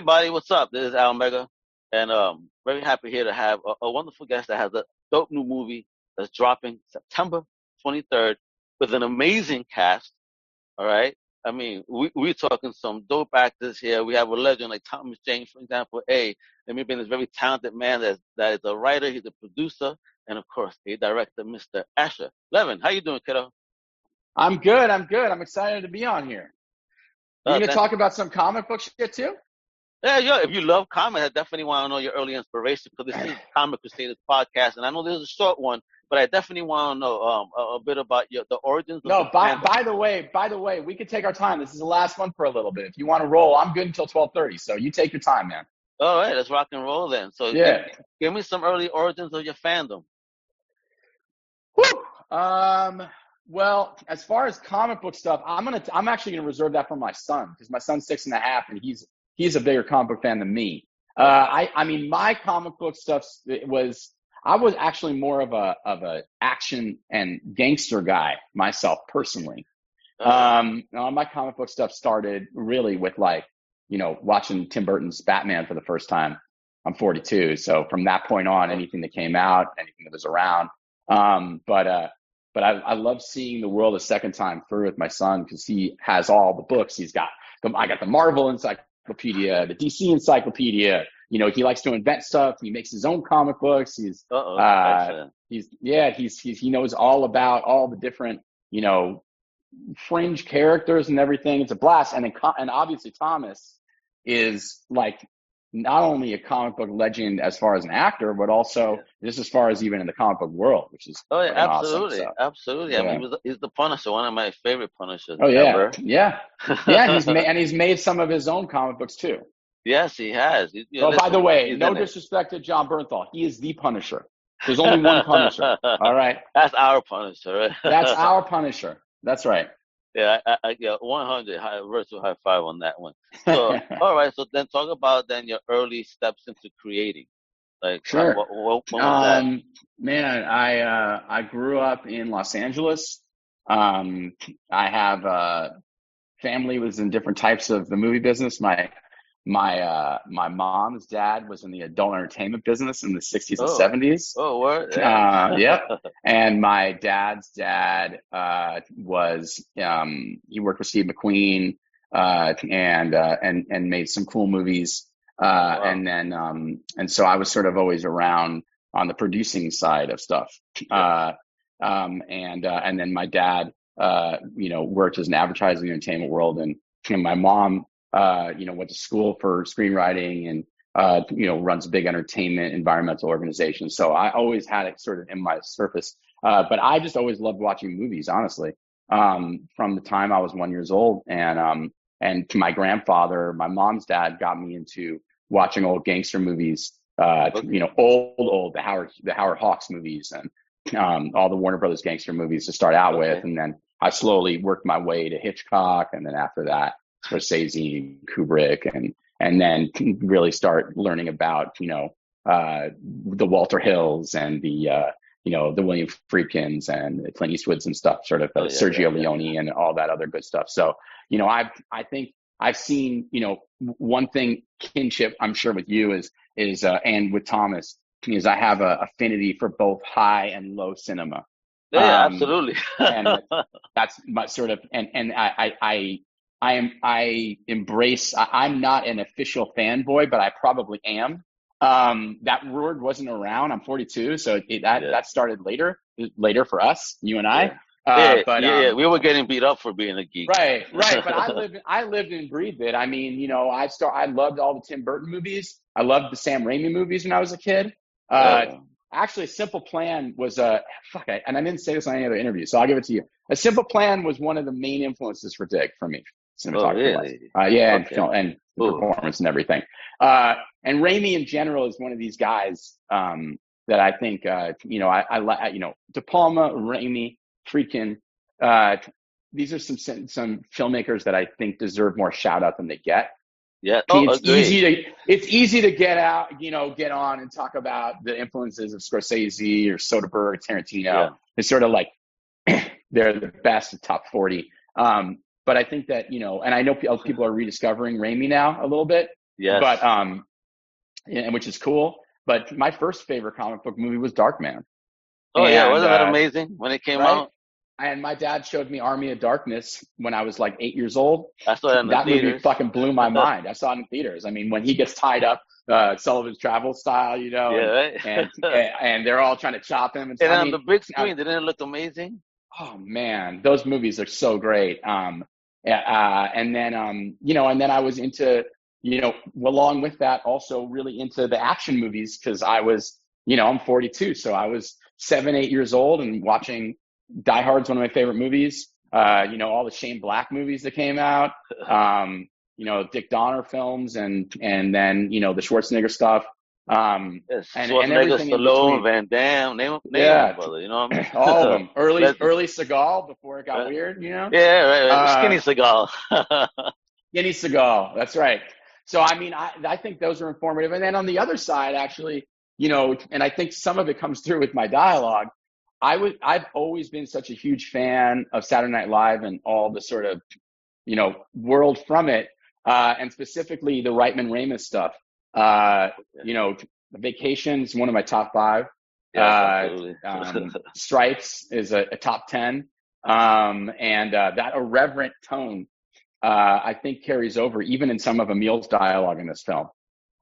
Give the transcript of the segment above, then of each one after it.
everybody, what's up? This is Al Mega, and um, very happy here to have a, a wonderful guest that has a dope new movie that's dropping September 23rd with an amazing cast. All right, I mean, we we're talking some dope actors here. We have a legend like Thomas Jane, for example. A, let me bring this very talented man that that is a writer, he's a producer, and of course a director, Mr. Asher Levin. How you doing, kiddo? I'm good. I'm good. I'm excited to be on here. You uh, to talk about some comic book shit too? Yeah, yeah. If you love comics, I definitely want to know your early inspiration because this is Comic Crusaders podcast, and I know this is a short one, but I definitely want to know um, a, a, bit about your the origins. No, by by the way, by the way, we could take our time. This is the last one for a little bit. If you want to roll, I'm good until twelve thirty. So you take your time, man. All right, let's rock and roll then. So yeah, give, give me some early origins of your fandom. Whew. Um. Well, as far as comic book stuff, I'm gonna I'm actually gonna reserve that for my son because my son's six and a half and he's he's a bigger comic book fan than me. Uh, I, I mean, my comic book stuff was, I was actually more of a, of a action and gangster guy myself personally. Uh-huh. Um, my comic book stuff started really with like, you know, watching Tim Burton's Batman for the first time. I'm 42. So from that point on, anything that came out, anything that was around. Um, but, uh, but I, I love seeing the world a second time through with my son because he has all the books. He's got, I got the Marvel Encyclopedia encyclopedia, the DC encyclopedia. You know, he likes to invent stuff. He makes his own comic books. He's, uh, he's, yeah, he's, he's, he knows all about all the different, you know, fringe characters and everything. It's a blast. And then, and obviously Thomas is like not only a comic book legend as far as an actor, but also yeah. just as far as even in the comic book world, which is oh yeah, absolutely, awesome, so. absolutely. Yeah. I mean, he's the Punisher, one of my favorite Punishers. Oh yeah, ever. yeah, yeah. He's made, and he's made some of his own comic books too. Yes, he has. Know, oh, by the way, no disrespect to Jon Bernthal, he is the Punisher. There's only one Punisher. All right, that's our Punisher. Right? that's our Punisher. That's right. Yeah, I, I get 100 high, virtual high five on that one. So, all right. So then, talk about then your early steps into creating. Like, sure. What, what, what um, man, I uh, I grew up in Los Angeles. Um, I have uh, family was in different types of the movie business. My my uh my mom's dad was in the adult entertainment business in the 60s oh. and 70s oh what? Uh yep. And my dad's dad uh was um he worked with steve mcqueen uh and uh and and made some cool movies. Uh wow. and then um and so i was sort of always around on the producing side of stuff. Uh um and uh and then my dad uh you know worked as an advertising entertainment world. And, and my mom uh, you know, went to school for screenwriting and, uh, you know, runs big entertainment environmental organization. So I always had it sort of in my surface. Uh, but I just always loved watching movies, honestly, um, from the time I was one years old. And, um, and to my grandfather, my mom's dad got me into watching old gangster movies, uh, okay. you know, old, old, the Howard, the Howard Hawks movies and, um, all the Warner Brothers gangster movies to start out okay. with. And then I slowly worked my way to Hitchcock. And then after that, Scorsese, Kubrick, and and then really start learning about you know uh, the Walter Hills and the uh, you know the William Friedkins and Clint Eastwoods and stuff, sort of uh, oh, yeah, Sergio yeah, Leone yeah. and all that other good stuff. So you know I I think I've seen you know one thing kinship I'm sure with you is is uh, and with Thomas is I have a affinity for both high and low cinema. Yeah, um, absolutely. and that's my sort of and and I I, I am I embrace. I, am not an official fanboy, but I probably am. Um, that word wasn't around. I'm 42, so it, that that started later later for us, you and I. Yeah. Uh, yeah, but, yeah, um, yeah, we were getting beat up for being a geek. Right, right. But I lived, I lived and breathed it. I mean, you know, I start, I loved all the Tim Burton movies. I loved the Sam Raimi movies when I was a kid. Uh, oh. Actually, Simple Plan was a uh, fuck, I, and I didn't say this on any other interview, so I'll give it to you. A Simple Plan was one of the main influences for Dig for me cinematography. Oh, really? uh, yeah, okay. and, film, and performance and everything. Uh, and Raimi in general is one of these guys um, that I think uh, you know I, I you know De Palma, Raimi, freaking. Uh, these are some some filmmakers that I think deserve more shout out than they get. Yeah, oh, it's easy to it's easy to get out, you know, get on and talk about the influences of Scorsese or Soderbergh, Tarantino. Yeah. It's sort of like they're the best of top forty. Um, but I think that, you know, and I know people are rediscovering Raimi now a little bit. Yes. But um, and which is cool. But my first favorite comic book movie was Darkman. Oh and, yeah, wasn't that uh, amazing when it came right? out? And my dad showed me Army of Darkness when I was like eight years old. I saw it in the that theaters. movie fucking blew my mind. I saw it in theaters. I mean, when he gets tied up, uh, Sullivan's Travel style, you know, yeah, and, and, and they're all trying to chop him. And, and on mean, the big screen, didn't it look amazing? Oh man, those movies are so great. Um, uh, and then um, you know, and then I was into you know, along with that, also really into the action movies because I was, you know, I'm 42, so I was seven, eight years old and watching Die Hard's one of my favorite movies. Uh, you know, all the Shane Black movies that came out, um, you know, Dick Donner films, and and then you know the Schwarzenegger stuff. Um, yes, and, and everything Stallone, Van Damme, name, name yeah, them, brother. You know, what I mean? all of them. Early, early Seagal before it got uh, weird. You know. Yeah, right. right. Uh, Skinny Seagal. Skinny Seagal. That's right. So I mean, I I think those are informative. And then on the other side, actually, you know, and I think some of it comes through with my dialogue. I would I've always been such a huge fan of Saturday Night Live and all the sort of you know world from it, uh, and specifically the Reitman Ramis stuff. Uh, you know, Vacations one of my top five. uh, um, Stripes is a, a top ten, um, and uh, that irreverent tone uh, I think carries over even in some of Emile's dialogue in this film.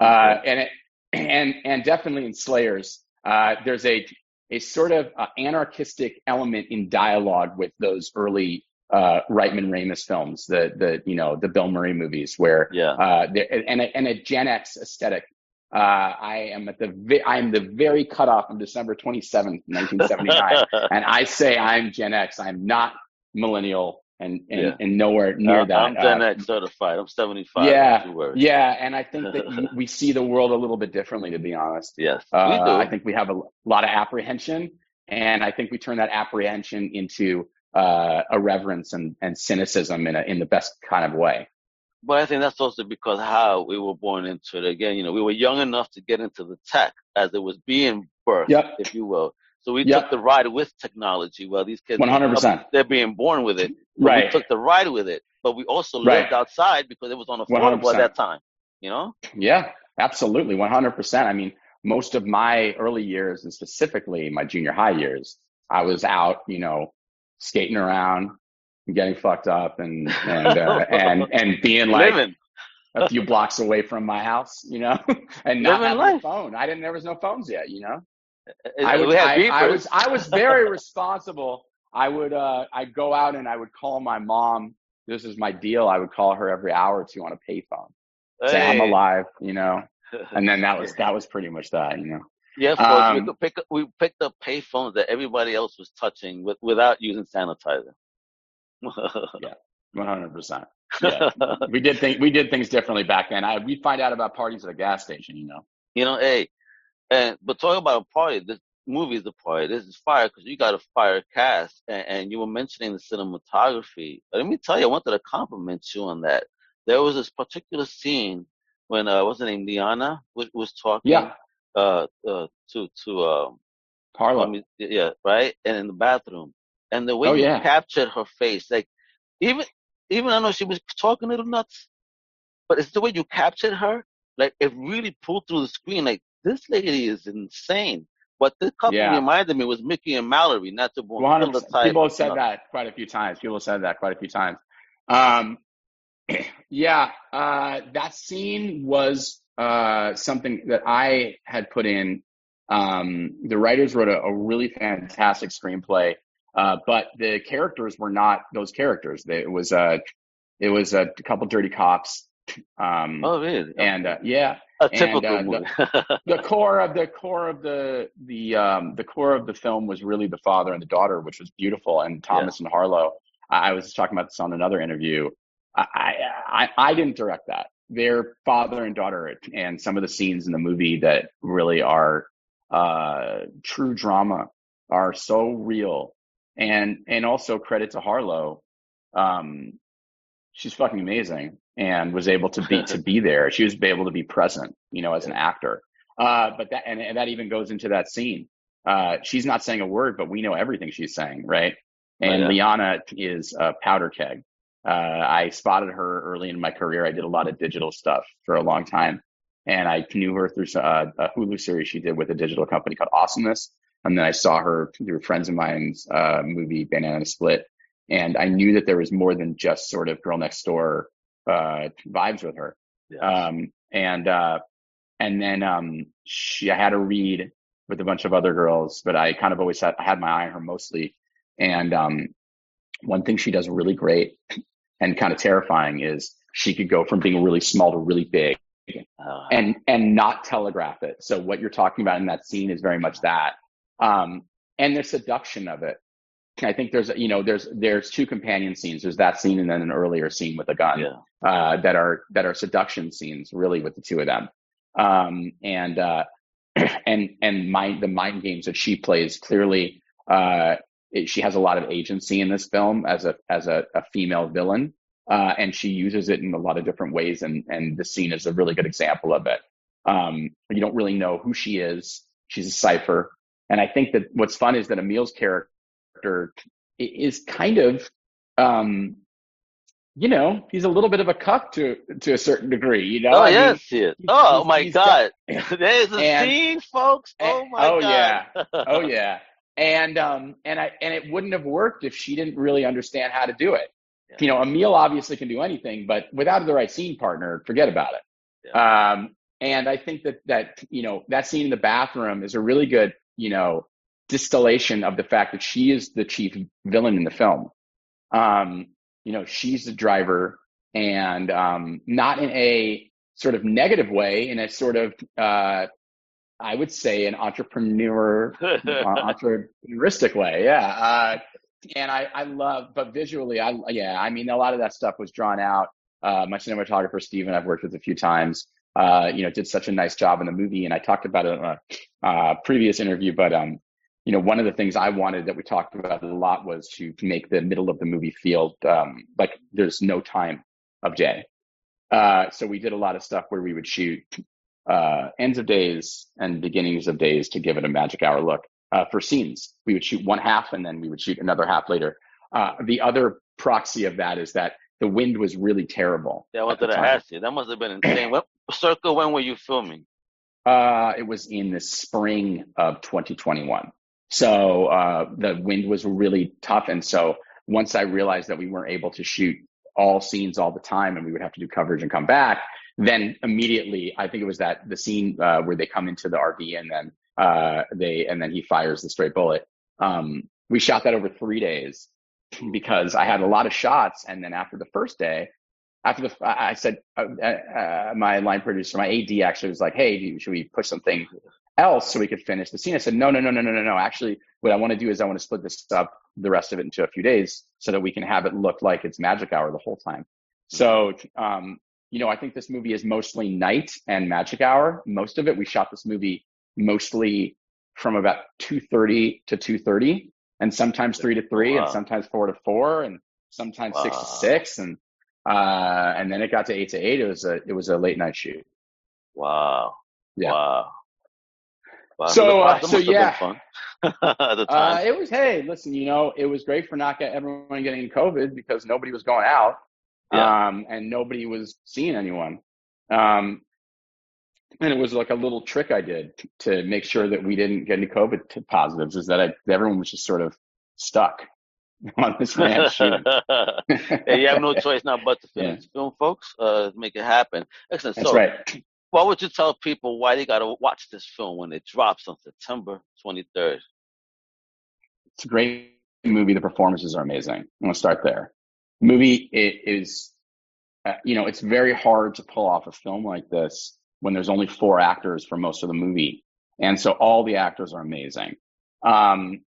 Uh, and it, and and definitely in Slayers, uh, there's a a sort of uh, anarchistic element in dialogue with those early uh, Reitman Ramis films, the the you know the Bill Murray movies, where yeah, uh, and a, and a Gen X aesthetic. Uh, I am at the vi- I am the very cutoff on December 27th, 1979, and I say I'm Gen X. I'm not millennial and and, yeah. and nowhere near uh, that. I'm Gen uh, X certified. I'm 75. Yeah, yeah, and I think that we see the world a little bit differently, to be honest. Yes, uh, we do. I think we have a lot of apprehension, and I think we turn that apprehension into uh, irreverence and, and cynicism in a, in the best kind of way. But I think that's also because how we were born into it. Again, you know, we were young enough to get into the tech as it was being birthed, yep. if you will. So we yep. took the ride with technology. Well, these kids, 100%. They're being born with it. Right. We took the ride with it, but we also lived right. outside because it was unaffordable 100%. at that time. You know? Yeah, absolutely, 100%. I mean, most of my early years, and specifically my junior high years, I was out, you know, skating around, and getting fucked up, and and uh, and and being like. Living. a few blocks away from my house, you know, and not having life. a phone. I didn't. There was no phones yet, you know. I, would, I, I, was I was very responsible. I would uh I'd go out and I would call my mom. This is my deal. I would call her every hour or two on a payphone. Hey. Say I'm alive, you know. And then that was that was pretty much that, you know. Yeah, um, we, could pick, we picked up payphones that everybody else was touching with, without using sanitizer. yeah, one hundred percent. Yeah, we did think we did things differently back then. I we find out about parties at a gas station, you know. You know, hey, and but talking about a party, this movie is a party. This is fire because you got a fire cast, and, and, you were mentioning the cinematography. Let me tell you, I wanted to compliment you on that. There was this particular scene when uh, what's her name, Liana, was, was talking. Yeah. Uh, uh, to to uh, Harlow. yeah, right, and in the bathroom, and the way oh, you yeah. captured her face, like even even I know she was talking a little nuts, but it's the way you captured her. Like it really pulled through the screen. Like this lady is insane. What this couple yeah. reminded me was Mickey and Mallory, not the one. People have said that quite a few times. People have said that quite a few times. Um, yeah, uh, that scene was uh, something that I had put in. Um, the writers wrote a, a really fantastic screenplay, uh, but the characters were not those characters. They, it was a, it was a, couple dirty cops. Um, oh, really? And uh, yeah, a typical and, uh, the, the, core of the core of the the um, the core of the film was really the father and the daughter, which was beautiful. And Thomas yeah. and Harlow. I, I was talking about this on another interview. I, I I didn't direct that. Their father and daughter, and some of the scenes in the movie that really are uh, true drama are so real. And and also credit to Harlow. Um, she's fucking amazing and was able to be to be there. She was able to be present, you know, as an actor. Uh, but that and, and that even goes into that scene. Uh, she's not saying a word, but we know everything she's saying, right? And oh, yeah. Liana is a powder keg. Uh, I spotted her early in my career. I did a lot of digital stuff for a long time, and I knew her through uh, a Hulu series she did with a digital company called Awesomeness. And then I saw her through friends of mine's uh, movie Banana Split, and I knew that there was more than just sort of girl next door uh, vibes with her. Yes. Um, and uh, and then um, she I had a read with a bunch of other girls, but I kind of always had I had my eye on her mostly. And um, one thing she does really great and kind of terrifying is she could go from being really small to really big uh, and and not telegraph it. So what you're talking about in that scene is very much that. Um, and the seduction of it. I think there's you know there's there's two companion scenes. There's that scene and then an earlier scene with a gun yeah. uh, that are that are seduction scenes really with the two of them. Um, and uh, and and mind the mind games that she plays clearly uh, it, she has a lot of agency in this film as a as a, a female villain, uh, and she uses it in a lot of different ways. And and the scene is a really good example of it. Um, you don't really know who she is. She's a cipher, and I think that what's fun is that Emile's character is kind of um, you know, he's a little bit of a cuck to to a certain degree, you know. Oh I yes, he is. Oh my God, got, there's a and, scene, folks. Oh my oh, God. Oh yeah, oh yeah and um and I and it wouldn't have worked if she didn't really understand how to do it. Yeah. You know, Emile obviously can do anything, but without the right scene partner, forget about it. Yeah. Um, and I think that that you know that scene in the bathroom is a really good you know distillation of the fact that she is the chief villain in the film. Um, you know, she's the driver, and um, not in a sort of negative way, in a sort of uh, I would say an entrepreneur, uh, entrepreneuristic way. Yeah. Uh, and I, I love, but visually, I, yeah, I mean, a lot of that stuff was drawn out. Uh, my cinematographer, Steven, I've worked with a few times, uh, you know, did such a nice job in the movie. And I talked about it in a uh, previous interview, but, um, you know, one of the things I wanted that we talked about a lot was to make the middle of the movie feel um, like there's no time of day. Uh, so we did a lot of stuff where we would shoot uh, ends of days and beginnings of days to give it a magic hour look. Uh, for scenes, we would shoot one half and then we would shoot another half later. Uh, the other proxy of that is that the wind was really terrible. Yeah, what did I ask you? That must have been insane. what circle? When were you filming? Uh, it was in the spring of 2021. So uh, the wind was really tough, and so once I realized that we weren't able to shoot all scenes all the time, and we would have to do coverage and come back, then immediately, I think it was that the scene uh, where they come into the RV and then uh, they and then he fires the straight bullet. Um, we shot that over three days because I had a lot of shots, and then after the first day, after the I said uh, uh, uh my line producer, my AD actually was like, "Hey, should we push something else so we could finish the scene?" I said, "No, no, no, no, no, no, no. Actually, what I want to do is I want to split this up, the rest of it into a few days, so that we can have it look like it's magic hour the whole time." So um, you know, I think this movie is mostly night and magic hour. Most of it, we shot this movie mostly from about 2.30 to 2.30 and sometimes 3 to 3 wow. and sometimes 4 to 4 and sometimes wow. 6 to 6 and uh, and then it got to 8 to 8 it was a it was a late night shoot. Wow. Yeah. Wow, wow. so uh, so yeah. uh, it was hey listen you know it was great for not get everyone getting covid because nobody was going out yeah. um, and nobody was seeing anyone. Um, and it was like a little trick I did to make sure that we didn't get any COVID positives. Is that I, everyone was just sort of stuck on this man shooting. hey, you have no choice now but to finish yeah. film, folks. Uh, make it happen. Excellent. That's so, right. What would you tell people why they got to watch this film when it drops on September 23rd? It's a great movie. The performances are amazing. I'm going to start there movie is uh, you know it's very hard to pull off a film like this when there's only four actors for most of the movie. And so all the actors are amazing. Um,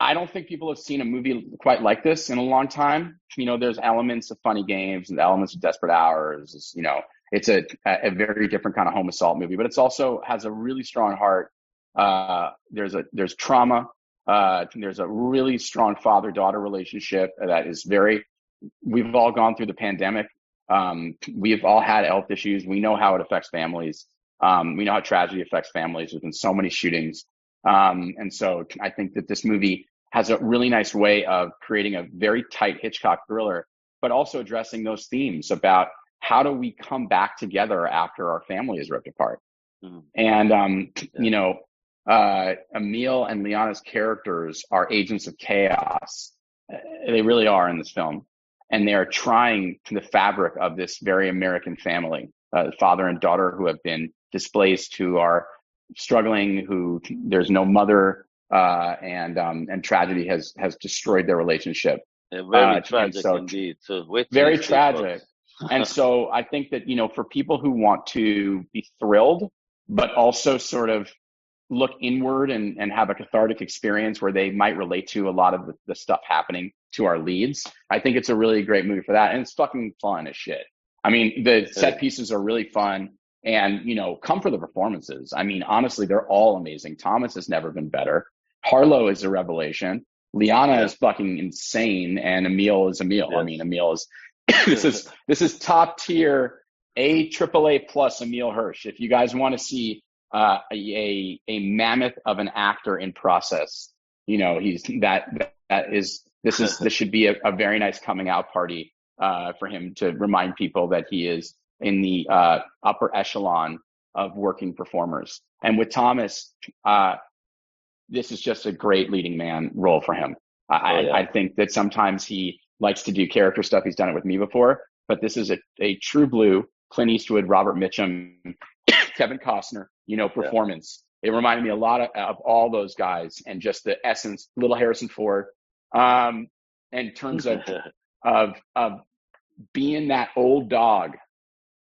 i don't think people have seen a movie quite like this in a long time. You know there's elements of funny games and elements of desperate hours. You know it's a, a very different kind of home assault movie but it's also has a really strong heart. Uh, there's a there's trauma. Uh, there's a really strong father daughter relationship that is very we've all gone through the pandemic. Um, we've all had health issues. We know how it affects families. Um, we know how tragedy affects families. There's been so many shootings. Um, and so I think that this movie has a really nice way of creating a very tight Hitchcock thriller but also addressing those themes about how do we come back together after our family is ripped apart. Mm-hmm. And um, yeah. you know, uh, Emile and Liana's characters are agents of chaos. They really are in this film, and they are trying to the fabric of this very American family, uh, father and daughter who have been displaced, who are struggling, who there's no mother, uh, and um, and tragedy has has destroyed their relationship. Yeah, very uh, tragic so, indeed. So very tragic. and so I think that you know, for people who want to be thrilled, but also sort of look inward and, and have a cathartic experience where they might relate to a lot of the, the stuff happening to our leads. I think it's a really great movie for that. And it's fucking fun as shit. I mean, the set pieces are really fun and, you know, come for the performances. I mean, honestly, they're all amazing. Thomas has never been better. Harlow is a revelation. Liana is fucking insane and Emile is Emile. Yes. I mean, Emile is, this is, this is top tier A triple A plus Emile Hirsch. If you guys want to see uh, a a mammoth of an actor in process. You know, he's that that is this is this should be a, a very nice coming out party uh, for him to remind people that he is in the uh, upper echelon of working performers. And with Thomas, uh, this is just a great leading man role for him. I, oh, yeah. I think that sometimes he likes to do character stuff. He's done it with me before, but this is a, a true blue Clint Eastwood, Robert Mitchum, Kevin Costner you know, performance. Yeah. It reminded me a lot of, of all those guys and just the essence, little Harrison Ford, um, in terms of, of, of being that old dog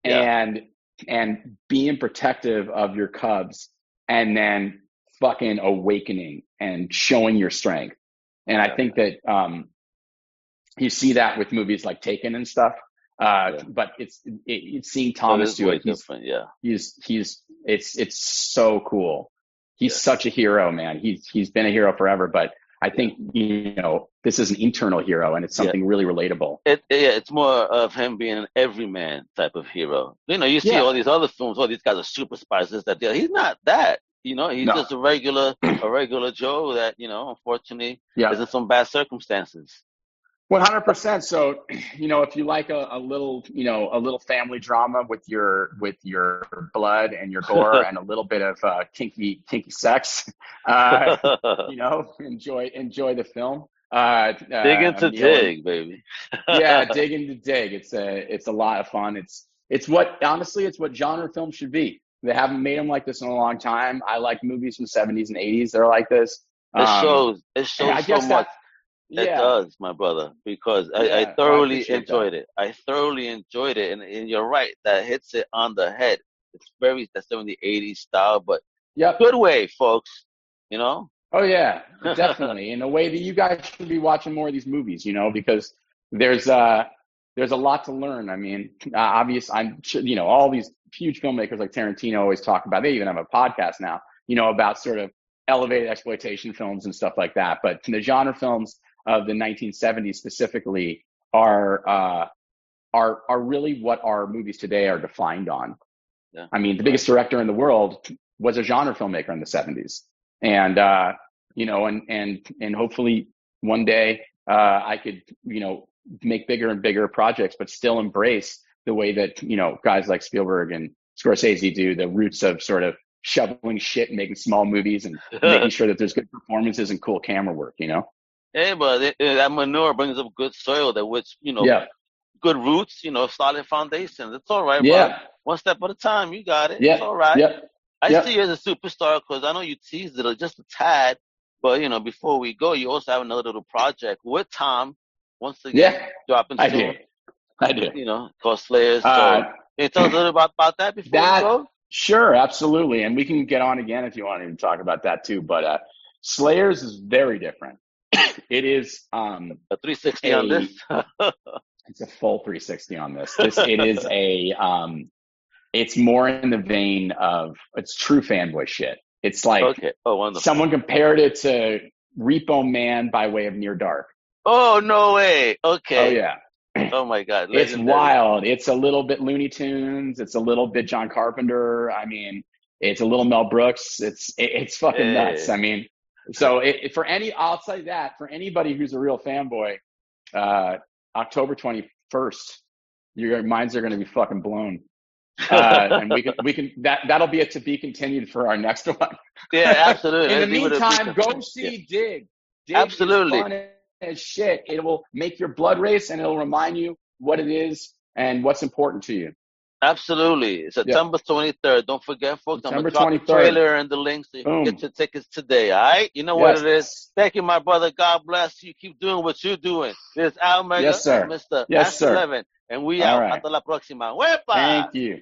yeah. and, and being protective of your cubs and then fucking awakening and showing your strength. And I think that, um, you see that with movies like Taken and stuff. Uh, yeah. but it's, it, it's seeing Thomas do it. He's, yeah. He's, he's, it's, it's so cool. He's yeah. such a hero, man. He's, he's been a hero forever, but I think, you know, this is an internal hero and it's something yeah. really relatable. It, yeah, it's more of him being an everyman type of hero. You know, you see all these other films, all these guys are super spies, this, that, He's not that. You know, he's no. just a regular, a regular Joe that, you know, unfortunately yeah. is in some bad circumstances. One hundred percent. So, you know, if you like a, a, little, you know, a little family drama with your with your blood and your gore and a little bit of uh, kinky kinky sex, uh, you know, enjoy enjoy the film. Uh, dig into uh, dig, baby. yeah, dig into dig. It's a it's a lot of fun. It's it's what honestly, it's what genre film should be. They haven't made them like this in a long time. I like movies from the seventies and eighties. They're like this. Um, it shows. It shows so much. It yeah. does, my brother, because I, yeah, I thoroughly I enjoyed that. it. I thoroughly enjoyed it, and, and you're right, that hits it on the head. It's very the 70s, 80s style, but yeah, good way, folks. You know? Oh yeah, definitely. In a way that you guys should be watching more of these movies, you know, because there's uh there's a lot to learn. I mean, uh, obvious, I'm you know all these huge filmmakers like Tarantino always talk about. They even have a podcast now, you know, about sort of elevated exploitation films and stuff like that. But the genre films of the 1970s specifically are uh, are are really what our movies today are defined on. Yeah. I mean, the biggest director in the world was a genre filmmaker in the 70s, and uh, you know, and and and hopefully one day uh, I could you know make bigger and bigger projects, but still embrace the way that you know guys like Spielberg and Scorsese do the roots of sort of shoveling shit and making small movies and making sure that there's good performances and cool camera work. You know. Hey, but it, it, that manure brings up good soil that which, you know, yeah. good roots, you know, solid foundations. It's all right, yeah. Bro. One step at a time. You got it. Yeah. It's all right. Yeah. I yeah. see you as a superstar because I know you teased it just a tad. But, you know, before we go, you also have another little project with Tom. Once again, yeah. dropping I do. I do. You know, called Slayers. So, uh, can you tell us a little about, about that before that, we go? Sure, absolutely. And we can get on again if you want to talk about that too. But uh, Slayers is very different. It is um, a 360 a, on this. it's a full 360 on this. This it is a um, it's more in the vein of it's true fanboy shit. It's like okay. oh, someone compared it to Repo Man by way of Near Dark. Oh no way! Okay. Oh yeah. Oh my god! Legendary. It's wild. It's a little bit Looney Tunes. It's a little bit John Carpenter. I mean, it's a little Mel Brooks. It's it's fucking hey. nuts. I mean, so it, for any, I'll say that for anybody who's a real fanboy, uh, October 21st. Your minds are going to be fucking blown. uh, and we can we can that that'll be a to be continued for our next one. Yeah, absolutely. In the meantime, go see yeah. Dig. Dig. Absolutely. as shit. It will make your blood race and it'll remind you what it is and what's important to you. Absolutely. September yeah. 23rd. Don't forget, folks. September I'm going to drop 23rd. the trailer and the link so you Boom. can get your tickets today. All right? You know yes. what it is. Thank you, my brother. God bless you. Keep doing what you're doing. This is Al Mega yes, sir. Mr. Yes, sir. 11. And we All out. Right. Hasta la próxima. Wepa! Thank you.